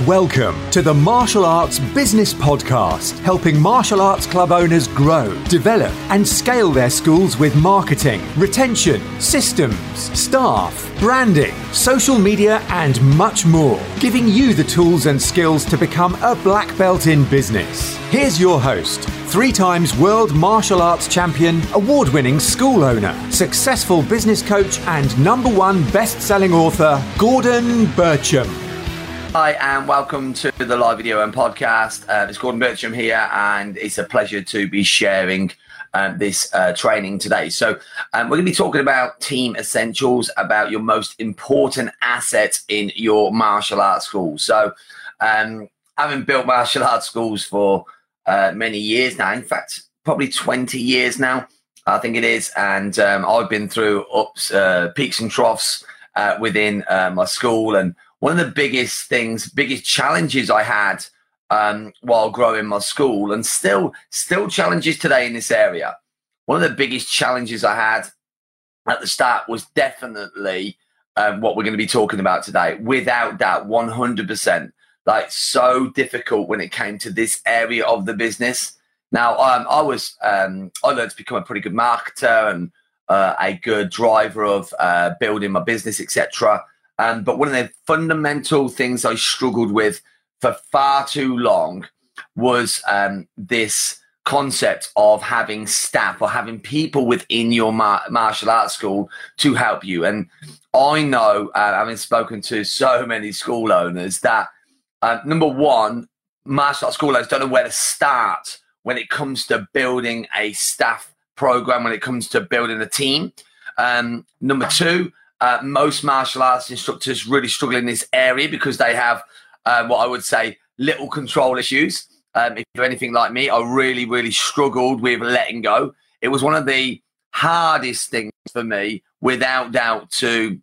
Welcome to the Martial Arts Business Podcast, helping martial arts club owners grow, develop, and scale their schools with marketing, retention, systems, staff, branding, social media, and much more, giving you the tools and skills to become a black belt in business. Here's your host, three times world martial arts champion, award winning school owner, successful business coach, and number one best selling author, Gordon Bircham. Hi, and welcome to the live video and podcast. Uh, it's Gordon Bircham here, and it's a pleasure to be sharing um, this uh, training today. So, um, we're going to be talking about team essentials, about your most important asset in your martial arts school. So, um, having built martial arts schools for uh, many years now, in fact, probably 20 years now, I think it is, and um, I've been through ups, uh, peaks and troughs uh, within uh, my school and one of the biggest things, biggest challenges I had um, while growing my school, and still still challenges today in this area. One of the biggest challenges I had at the start was definitely um, what we're going to be talking about today, without doubt, one hundred percent. Like so difficult when it came to this area of the business. Now, um, I was um, I learned to become a pretty good marketer and uh, a good driver of uh, building my business, etc. Um, but one of the fundamental things I struggled with for far too long was um, this concept of having staff or having people within your mar- martial arts school to help you. And I know, uh, having spoken to so many school owners, that uh, number one, martial arts school owners don't know where to start when it comes to building a staff program, when it comes to building a team. Um, number two, uh, most martial arts instructors really struggle in this area because they have uh, what I would say little control issues. Um, if you're anything like me, I really, really struggled with letting go. It was one of the hardest things for me, without doubt, to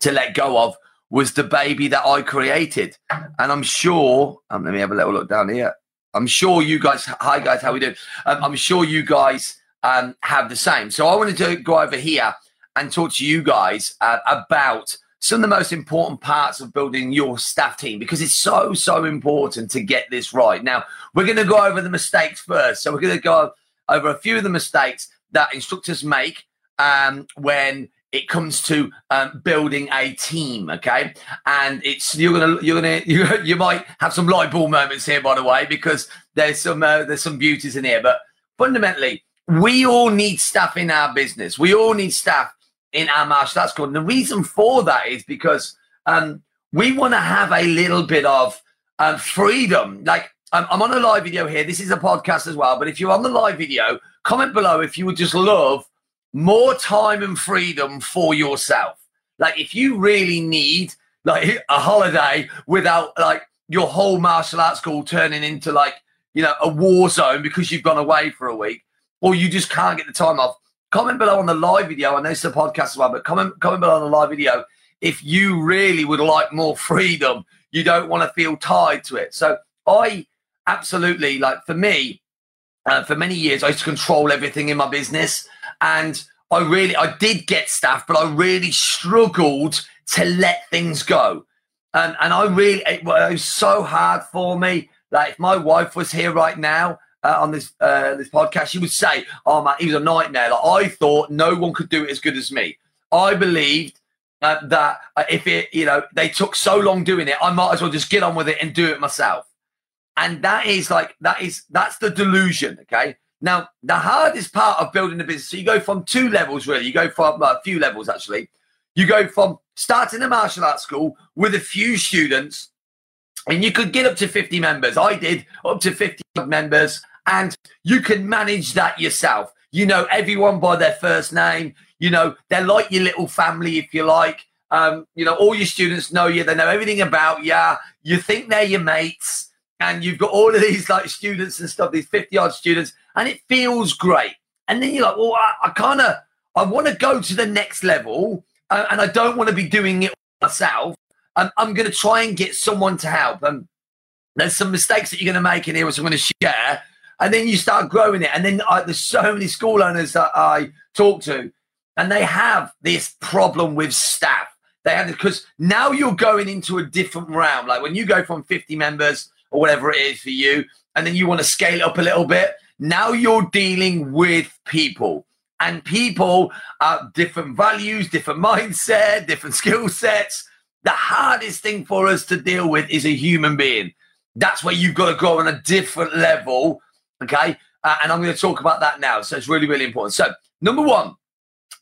to let go of was the baby that I created. And I'm sure, um, let me have a little look down here. I'm sure you guys, hi guys, how we doing? Um, I'm sure you guys um, have the same. So I wanted to go over here and talk to you guys uh, about some of the most important parts of building your staff team because it's so so important to get this right. Now we're going to go over the mistakes first, so we're going to go over a few of the mistakes that instructors make um, when it comes to um, building a team. Okay, and it's you're gonna you're gonna you, you might have some light bulb moments here, by the way, because there's some uh, there's some beauties in here, but fundamentally. We all need staff in our business. We all need staff in our martial arts school. And the reason for that is because um, we want to have a little bit of um, freedom. Like um, I'm on a live video here. This is a podcast as well. But if you're on the live video, comment below if you would just love more time and freedom for yourself. Like if you really need like a holiday without like your whole martial arts school turning into like you know a war zone because you've gone away for a week or you just can't get the time off comment below on the live video. I know it's a podcast as well, but comment comment below on the live video if you really would like more freedom. You don't want to feel tied to it. So I absolutely like for me, uh, for many years I used to control everything in my business, and I really I did get staff, but I really struggled to let things go. And and I really it was so hard for me. Like if my wife was here right now, uh, on this uh, this podcast, she would say, "Oh man, he was a nightmare." Like I thought no one could do it as good as me. I believed uh, that uh, if it, you know, they took so long doing it, I might as well just get on with it and do it myself. And that is like that is that's the delusion. Okay. Now the hardest part of building a business, so you go from two levels really. You go from a few levels actually. You go from starting a martial arts school with a few students and you could get up to 50 members. I did up to 50 members and you can manage that yourself. You know everyone by their first name. You know they're like your little family, if you like. Um, you know all your students know you. They know everything about you. You think they're your mates, and you've got all of these like students and stuff. These fifty odd students, and it feels great. And then you're like, well, I, I kind of I want to go to the next level, uh, and I don't want to be doing it myself. Um, I'm going to try and get someone to help. And there's some mistakes that you're going to make in here, which I'm going to share and then you start growing it. And then there's so many school owners that I talk to, and they have this problem with staff. They had because now you're going into a different realm. Like when you go from 50 members or whatever it is for you, and then you want to scale it up a little bit. Now you're dealing with people, and people are different values, different mindset, different skill sets. The hardest thing for us to deal with is a human being. That's where you've got to grow on a different level. Okay. Uh, and I'm going to talk about that now. So it's really, really important. So, number one,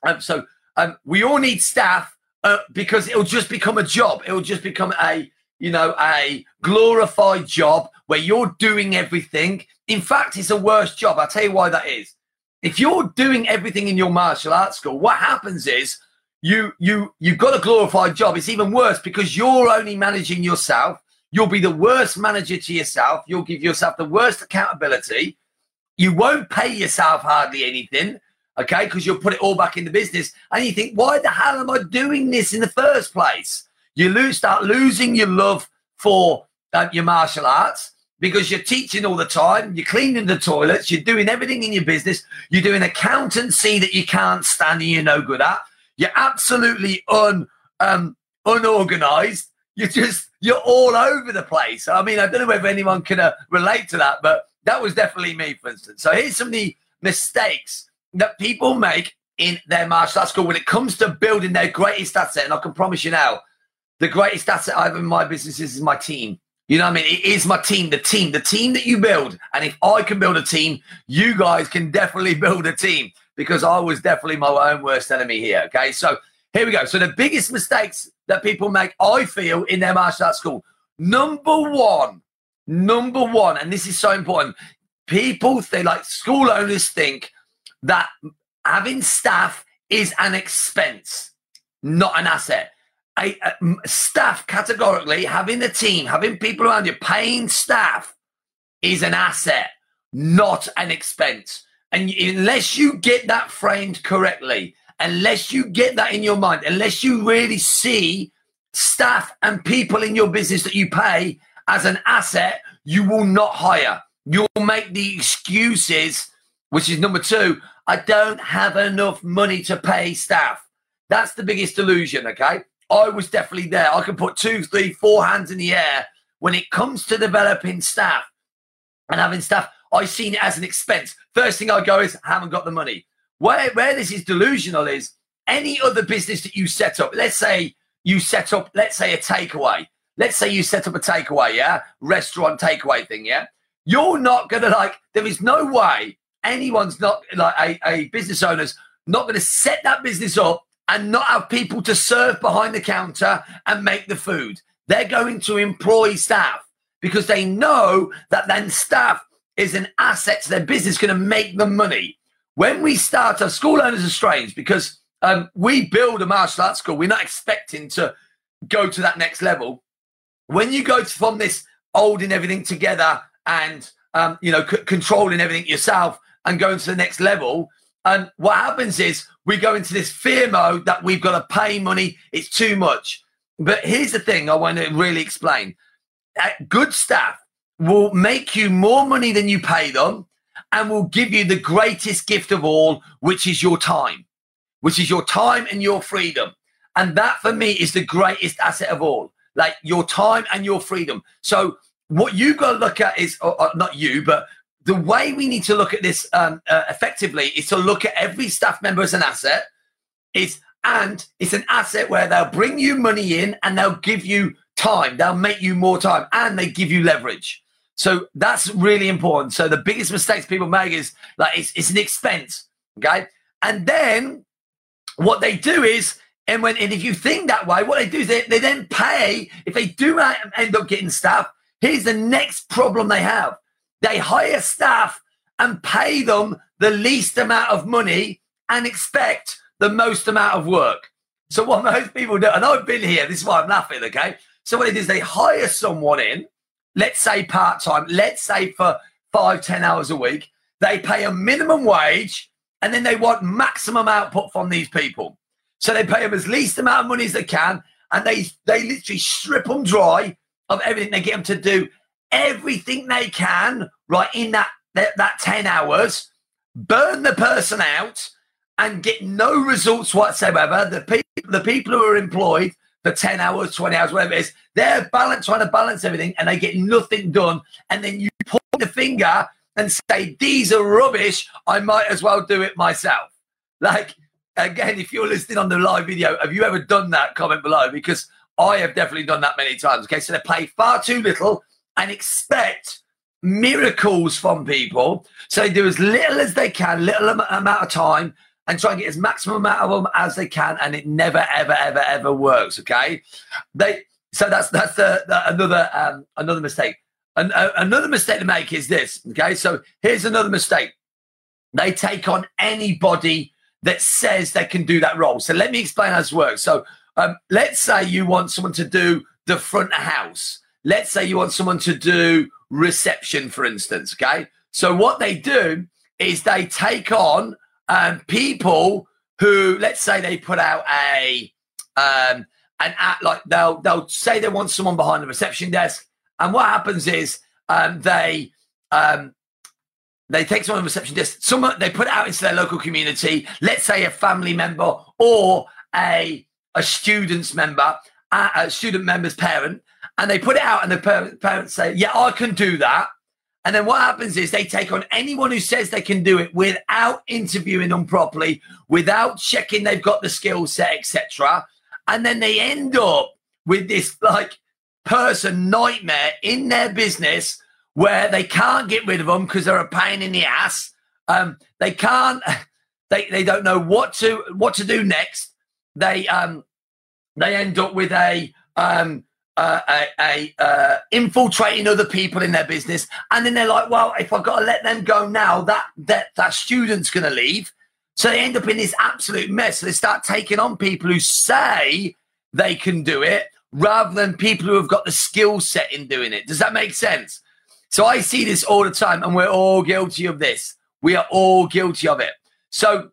um, so um, we all need staff uh, because it'll just become a job. It'll just become a, you know, a glorified job where you're doing everything. In fact, it's a worse job. I'll tell you why that is. If you're doing everything in your martial arts school, what happens is you you you've got a glorified job. It's even worse because you're only managing yourself. You'll be the worst manager to yourself. You'll give yourself the worst accountability. You won't pay yourself hardly anything, okay? Because you'll put it all back in the business. And you think, why the hell am I doing this in the first place? You lose, start losing your love for uh, your martial arts because you're teaching all the time, you're cleaning the toilets, you're doing everything in your business, you're doing accountancy that you can't stand and you're no good at. You're absolutely un um, unorganized. You're just you're all over the place. I mean, I don't know whether anyone can uh, relate to that, but that was definitely me, for instance. So here's some of the mistakes that people make in their martial arts school when it comes to building their greatest asset. And I can promise you now, the greatest asset I have in my business is my team. You know what I mean? It is my team, the team, the team that you build. And if I can build a team, you guys can definitely build a team because I was definitely my own worst enemy here. Okay. So here we go. So the biggest mistakes that people make, I feel, in their martial arts school. Number one, number one, and this is so important. People they like school owners think that having staff is an expense, not an asset. A, a, staff categorically having a team, having people around you, paying staff is an asset, not an expense. And unless you get that framed correctly, unless you get that in your mind, unless you really see staff and people in your business that you pay as an asset, you will not hire. You'll make the excuses, which is number two. I don't have enough money to pay staff. That's the biggest delusion, okay? I was definitely there. I can put two, three, four hands in the air when it comes to developing staff and having staff. I've seen it as an expense. First thing I go is, I haven't got the money. Where, where this is delusional is any other business that you set up, let's say you set up, let's say a takeaway. Let's say you set up a takeaway, yeah? Restaurant takeaway thing, yeah? You're not to like, there is no way anyone's not like a, a business owner's not to set that business up and not have people to serve behind the counter and make the food. They're going to employ staff because they know that then staff is an asset to their business, going to make them money. When we start, our school owners are strange because um, we build a martial arts school. We're not expecting to go to that next level. When you go from this holding everything together and um, you know c- controlling everything yourself and going to the next level, and what happens is we go into this fear mode that we've got to pay money. It's too much. But here's the thing I want to really explain. Uh, good staff will make you more money than you pay them and will give you the greatest gift of all, which is your time, which is your time and your freedom. And that for me is the greatest asset of all, like your time and your freedom. So, what you got to look at is, or, or not you, but the way we need to look at this um, uh, effectively is to look at every staff member as an asset is and it's an asset where they'll bring you money in and they'll give you time they'll make you more time and they give you leverage so that's really important so the biggest mistakes people make is like it's, it's an expense okay and then what they do is and when and if you think that way what they do is they, they then pay if they do end up getting staff here's the next problem they have they hire staff and pay them the least amount of money and expect the most amount of work. So what most people do, and I've been here, this is why I'm laughing, okay? So what it is, they hire someone in, let's say part-time, let's say for five, ten hours a week, they pay a minimum wage, and then they want maximum output from these people. So they pay them as least amount of money as they can, and they they literally strip them dry of everything. They get them to do everything they can right in that, that, that 10 hours, burn the person out and get no results whatsoever. The people, the people who are employed for 10 hours, 20 hours, whatever it is. They're balance, trying to balance everything and they get nothing done. And then you point the finger and say, These are rubbish. I might as well do it myself. Like, again, if you're listening on the live video, have you ever done that? Comment below because I have definitely done that many times. Okay, so they play far too little and expect miracles from people. So they do as little as they can, little amount of time, and try and get as maximum amount of them as they can, and it never, ever, ever, ever works. Okay, they. So that's that's the, the another um, another mistake. And another mistake to make is this. Okay, so here's another mistake. They take on anybody that says they can do that role. So let me explain how this works. So um, let's say you want someone to do the front of house. Let's say you want someone to do reception, for instance. Okay. So what they do is they take on um, people who, let's say, they put out a um, an act like they'll they'll say they want someone behind the reception desk, and what happens is um, they um, they take someone on the reception desk, someone they put out into their local community, let's say a family member or a a student's member, a student member's parent, and they put it out, and the parents say, "Yeah, I can do that." And then what happens is they take on anyone who says they can do it without interviewing them properly, without checking they've got the skill set, etc. And then they end up with this like person nightmare in their business where they can't get rid of them because they're a pain in the ass. Um, they can't. They, they don't know what to what to do next. They um they end up with a um uh, a, a uh, infiltrating other people in their business, and then they're like, "Well, if I've got to let them go now, that that that student's going to leave." So they end up in this absolute mess. So they start taking on people who say they can do it, rather than people who have got the skill set in doing it. Does that make sense? So I see this all the time, and we're all guilty of this. We are all guilty of it. So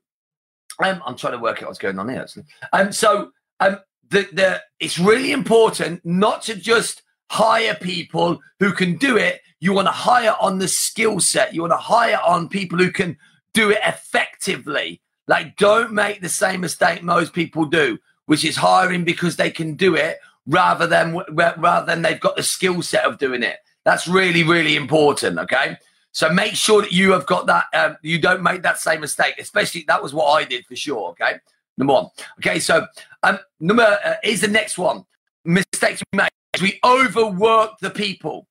um, I'm trying to work out what's going on here. Um, so um, the, the it's really important not to just hire people who can do it. You want to hire on the skill set. You want to hire on people who can do it effectively. Like, don't make the same mistake most people do, which is hiring because they can do it rather than rather than they've got the skill set of doing it. That's really really important. Okay, so make sure that you have got that. Um, you don't make that same mistake. Especially that was what I did for sure. Okay. Number one. Okay, so um, number uh, is the next one. Mistakes we make. is We overwork the people.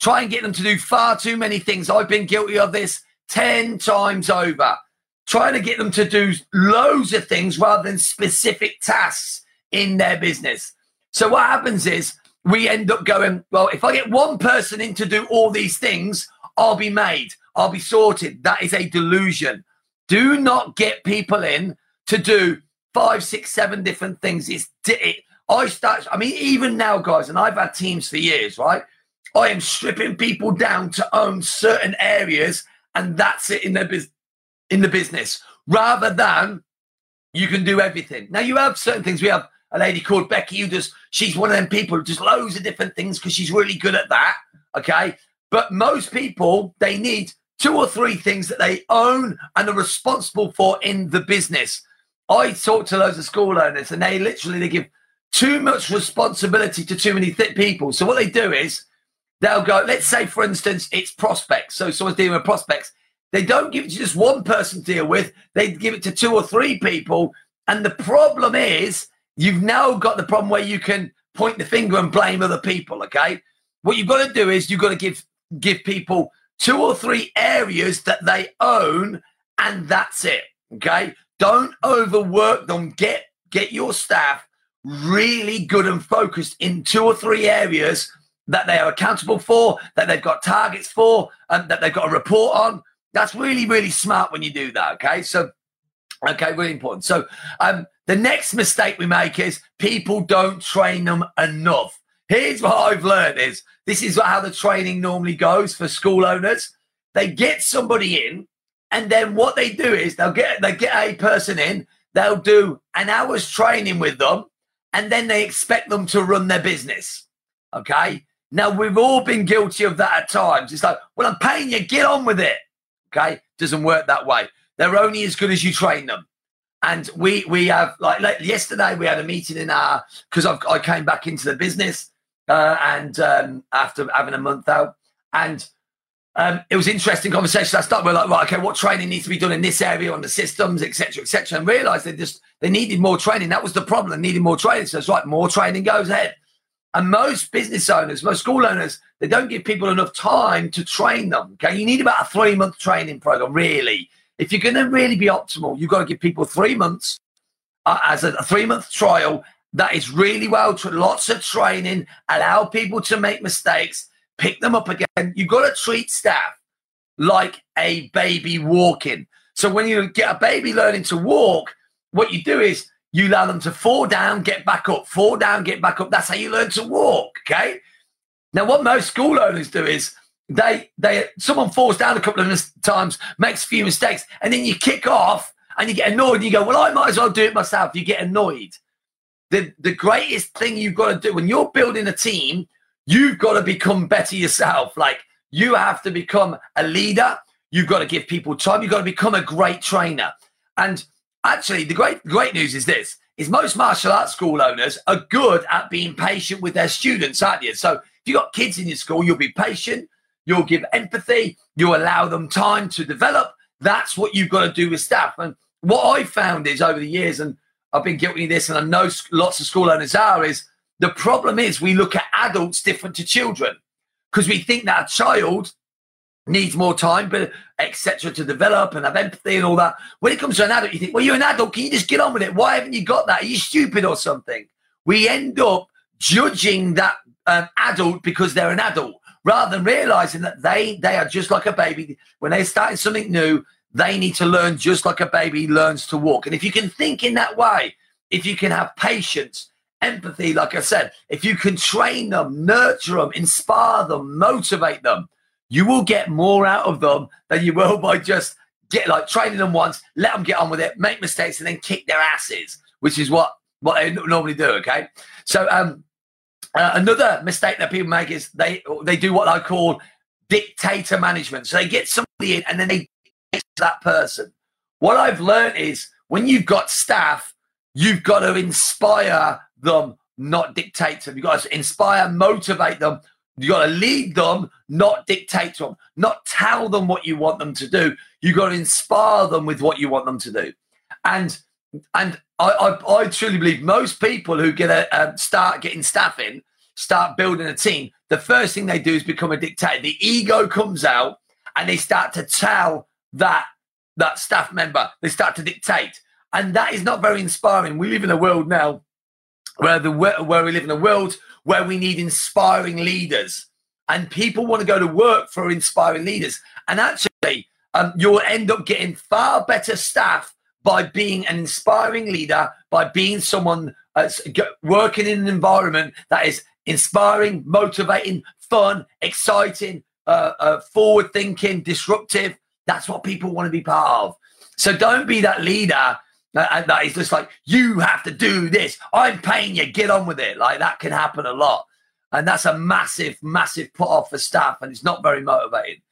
Try and get them to do far too many things. I've been guilty of this 10 times over. Trying to get them to do loads of things rather than specific tasks in their business. So what happens is we end up going, well, if I get one person in to do all these things, I'll be made. I'll be sorted. That is a delusion. Do not get people in to do five, six, seven different things. It's it, I start. I mean, even now, guys, and I've had teams for years, right? I am stripping people down to own certain areas, and that's it in their business. In the business, rather than you can do everything. Now you have certain things. We have a lady called Becky who does. She's one of them people who does loads of different things because she's really good at that. Okay, but most people they need two or three things that they own and are responsible for in the business. I talk to loads of school owners and they literally they give too much responsibility to too many th- people. So what they do is they'll go, let's say for instance, it's prospects. So someone's dealing with prospects. They don't give it to just one person to deal with. They give it to two or three people. And the problem is you've now got the problem where you can point the finger and blame other people. Okay. What you've got to do is you've got to give give people two or three areas that they own, and that's it. Okay. Don't overwork them. Get get your staff really good and focused in two or three areas that they are accountable for, that they've got targets for, and that they've got a report on. That's really, really smart when you do that. Okay. So, okay, really important. So, um, the next mistake we make is people don't train them enough. Here's what I've learned is this is how the training normally goes for school owners. They get somebody in and then what they do is they'll get they get a person in, they'll do an hour's training with them, and then they expect them to run their business. Okay. Now we've all been guilty of that at times. It's like, well, I'm paying you, get on with it. Okay. Doesn't work that way. They're only as good as you train them. And we we have like, like yesterday we had a meeting in our because I came back into the business uh, and um, after having a month out and um, it was interesting conversation. I started with like, right, okay, what training needs to be done in this area on the systems, etc., etc., and realised they just they needed more training. That was the problem. They needed more training. So it's like more training goes ahead. And most business owners, most school owners, they don't give people enough time to train them. Okay, you need about a three month training program, really. If you're going to really be optimal, you've got to give people three months uh, as a, a three month trial. That is really well, tra- lots of training, allow people to make mistakes pick them up again. You've got to treat staff like a baby walking. So when you get a baby learning to walk, what you do is you allow them to fall down, get back up, fall down, get back up. That's how you learn to walk. Okay. Now, what most school owners do is they they someone falls down a couple of times, makes a few mistakes, and then you kick off and you get annoyed. And you go, "Well, I might as well do it myself." You get annoyed. The the greatest thing you've got to do when you're building a team You've got to become better yourself. Like you have to become a leader. You've got to give people time. You've got to become a great trainer. And actually, the great great news is this: is most martial arts school owners are good at being patient with their students, aren't you? So if you've got kids in your school, you'll be patient. You'll give empathy. You allow them time to develop. That's what you've got to do with staff. And what I found is over the years, and I've been guilty of this, and I know lots of school owners are, is the problem is we look at adults different to children because we think that a child needs more time, but etc. to develop and have empathy and all that. When it comes to an adult, you think, well, you're an adult. Can you just get on with it? Why haven't you got that? Are you stupid or something? We end up judging that um, adult because they're an adult rather than realizing that they they are just like a baby. When they're starting something new, they need to learn just like a baby learns to walk. And if you can think in that way, if you can have patience, empathy, like I said, if you can train them, nurture them, inspire them, motivate them, you will get more out of them than you will by just get like training them once, let them get on with it, make mistakes, and then kick their asses, which is what what they normally do. Okay, so um, uh, another mistake that people make is they they do what I call dictator management. So they get somebody in and then they that person. What I've learned is when you've got staff, you've got to inspire them, not dictate to them. You've got to inspire, motivate them. You've got to lead them, not dictate to them, not tell them what you want them to do. You've got to inspire them with what you want them to do. And and I, I, I truly believe most people who get a start getting staff in, start building a team, the first thing they do is become a dictator. The ego comes out and they start to tell that that staff member, they start to dictate. And that is not very inspiring. We live in a world now where the where we live in a world where we need inspiring leaders, and people want to go to work for inspiring leaders. And actually, um, you'll end up getting far better staff by being an inspiring leader, by being someone that's working in an environment that is inspiring, motivating, fun, exciting, uh, uh, forward thinking, disruptive. That's what people want to be part of. So don't be that leader that, that is just like, you have to do this. I'm paying you, get on with it. Like that can happen a lot. And that's a massive, massive put off for staff and it's not very motivating.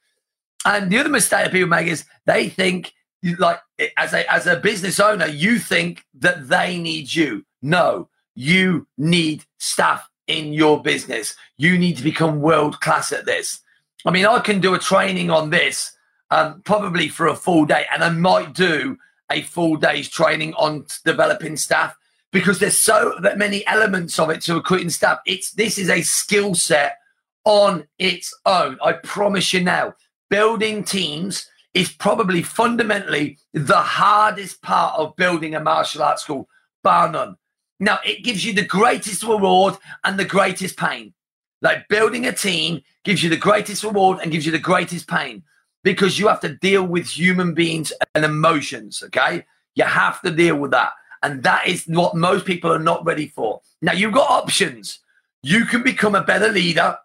And the other mistake that people make is they think like as a as a business owner, you think that they need you. No, you need staff in your business. You need to become world class at this. I mean, I can do a training on this um, probably for a full day, and I might do a full day's training on developing staff because there's so many elements of it to recruiting staff. It's this is a skill set on its own. I promise you now, building teams is probably fundamentally the hardest part of building a martial arts school, bar none. Now, it gives you the greatest reward and the greatest pain. Like building a team gives you the greatest reward and gives you the greatest pain because you have to deal with human beings and emotions. Okay. You have to deal with that. And that is what most people are not ready for. Now, you've got options. You can become a better leader.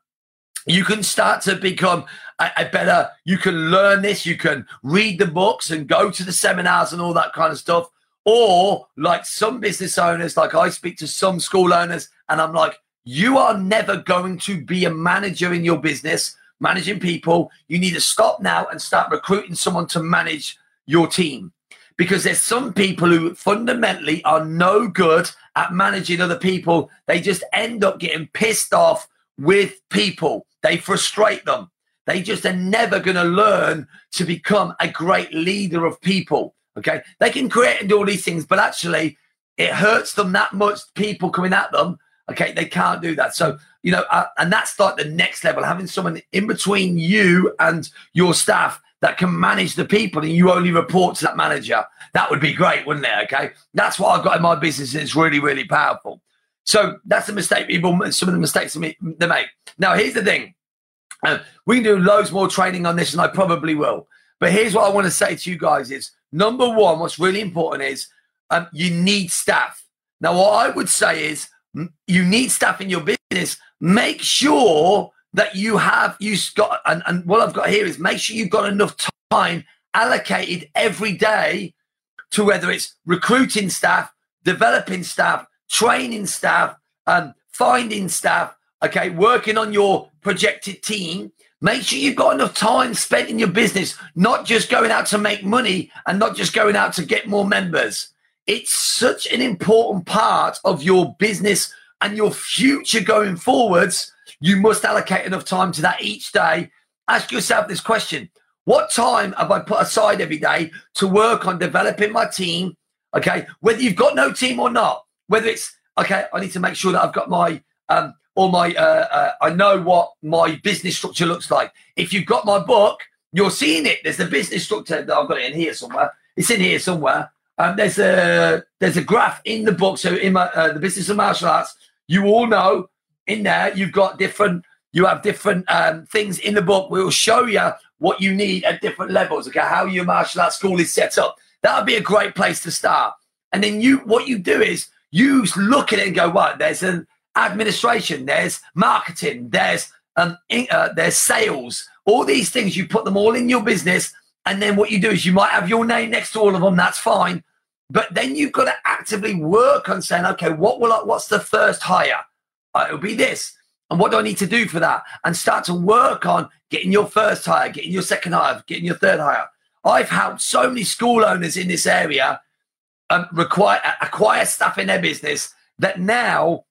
You can start to become a, a, better, you can learn this, you can read the books and go to the seminars and all that kind of stuff. Or, like some business owners, like I speak to some school owners, and I'm like, you are never going to be a manager in your business managing people. You need to stop now and start recruiting someone to manage your team because there's some people who fundamentally are no good at managing other people. They just end up getting pissed off with people. They frustrate them. They just are never going to learn to become a great leader of people. Okay. They can create and do all these things, but actually it hurts them that much, people coming at them. Okay. They can't do that. So, you know, uh, and that's like the next level, having someone in between you and your staff that can manage the people and you only report to that manager. That would be great, wouldn't it? Okay. That's what I've got in my business. It's really, really powerful. So that's a mistake people, some of the mistakes they make. Now, here's the thing. Uh, we can do loads more training on this, and I probably will. But here's what I want to say to you guys: is number one, what's really important is um, you need staff. Now, what I would say is you need staff in your business. Make sure that you have you got, and, and what I've got here is make sure you've got enough time allocated every day to whether it's recruiting staff, developing staff, training staff, um, finding staff, okay, working on your projected team. Make sure you've got enough time spent in your business, not just going out to make money and not just going out to get more members. It's such an important part of your business and your future going forwards. You must allocate enough time to that each day. Ask yourself this question What time have I put aside every day to work on developing my team? Okay, whether you've got no team or not, whether it's okay, I need to make sure that I've got my um, or my uh, uh, I know what my business structure looks like. If you've got my book, you're seeing it. There's the business structure. That I've got it in here somewhere. It's in here somewhere. Um, there's a there's a graph in the book. So in my uh, the business of martial arts, you all know in there you've got different you have different um, things in the book. We will show you what you need at different levels. Okay, how your martial arts school is set up. That would be a great place to start. And then you what you do is you look at it and go, what? There's an administration, there's marketing, there's um, in, uh, there's sales, all these things. You put them all in your business, and then what you do is you might have your name next to all of them. That's fine, but then you've got to actively work on saying, okay, what will I, what's the first hire? Uh, it'll be this. And what do I need to do for that? And start to work on getting your first hire, getting your second hire, getting your third hire. I've helped so many school owners in this area um, require acquire staff in their business that now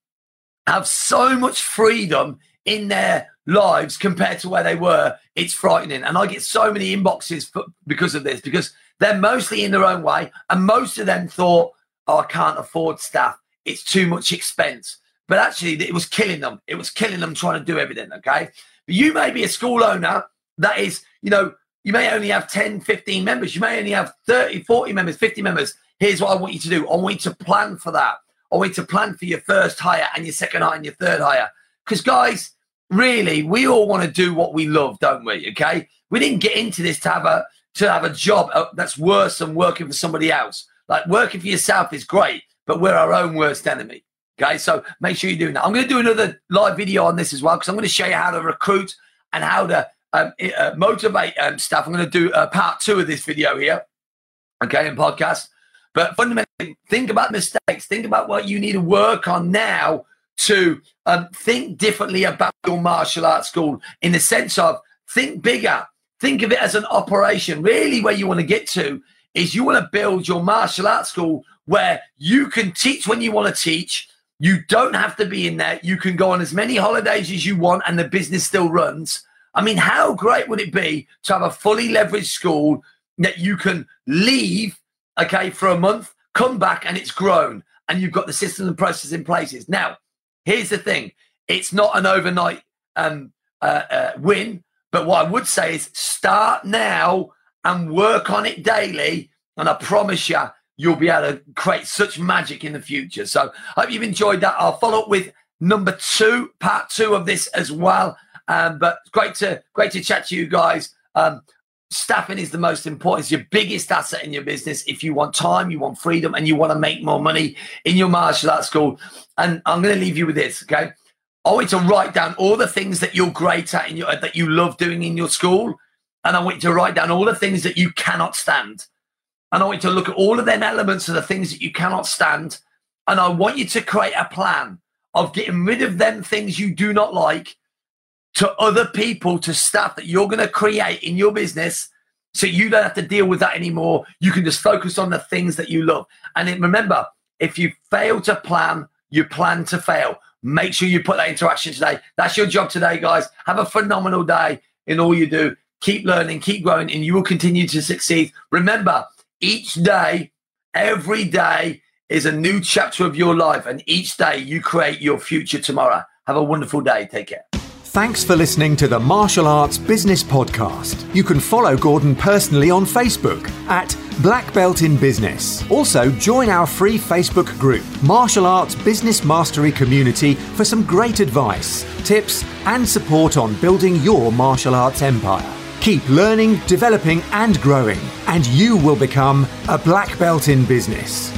have so much freedom in their lives compared to where they were. It's frightening, and I get so many inboxes for, because of this because they're mostly in their own way, and most of them thought, "Oh, I can't afford staff; it's too much expense." But actually, it was killing them. It was killing them trying to do everything. Okay, but you may be a school owner that is, you know, you may only have 10, 15 members. You may only have 30, 40 members, 50 members Here's what I want you to do. I want you to plan for that. I want you to plan for your first hire and your second hire and your third hire. Because, guys, really, we all want to do what we love, don't we? Okay. We didn't get into this to have a to have a job uh, that's worse than working for somebody else. Like working for yourself is great, but we're our own worst enemy. Okay, so make sure you're doing that. I'm going to do another live video on this as well because I'm going to show you how to recruit and how to um, uh, motivate um, staff. I'm going to do uh, part two of this video here, okay, and podcast. But fundamentally, think about mistakes. Think about what you need to work on now to um, think differently about your martial arts school in the sense of think bigger. Think of it as an operation. Really, where you want to get to is you want to build your martial arts school where you can teach when you want to teach. You don't have to be in there. You can go on as many holidays as you want and the business still runs. I mean, how great would it be to have a fully leveraged school that you can leave okay, for a month, come back and it's grown and you've got the systems and processes in places. Now, here's the thing it's not an overnight um, uh, uh, win, but what I would say is start now and work on it daily. And I promise you, you'll be able to create such magic in the future. So I hope you've enjoyed that. I'll follow up with number two, part two of this as well. Um, but great to great to chat to you guys. Um, staffing is the most important. It's your biggest asset in your business. If you want time, you want freedom, and you want to make more money in your martial arts school. And I'm going to leave you with this, okay? I want you to write down all the things that you're great at in your that you love doing in your school, and I want you to write down all the things that you cannot stand. And I want you to look at all of them elements of the things that you cannot stand, and I want you to create a plan of getting rid of them things you do not like to other people, to stuff that you're going to create in your business So you don't have to deal with that anymore. You can just focus on the things that you love. And then remember, if you fail to plan, you plan to fail. Make sure you put that into action today. That's your job today, guys. Have a phenomenal day in all you do. Keep learning, keep growing, and you will continue to succeed. Remember, each day, every day is a new chapter of your life, and each day you create your future tomorrow. Have a wonderful day. Take care. Thanks for listening to the Martial Arts Business Podcast. You can follow Gordon personally on Facebook at Black Belt in Business. Also, join our free Facebook group, Martial Arts Business Mastery Community, for some great advice, tips, and support on building your martial arts empire. Keep learning, developing, and growing, and you will become a black belt in business.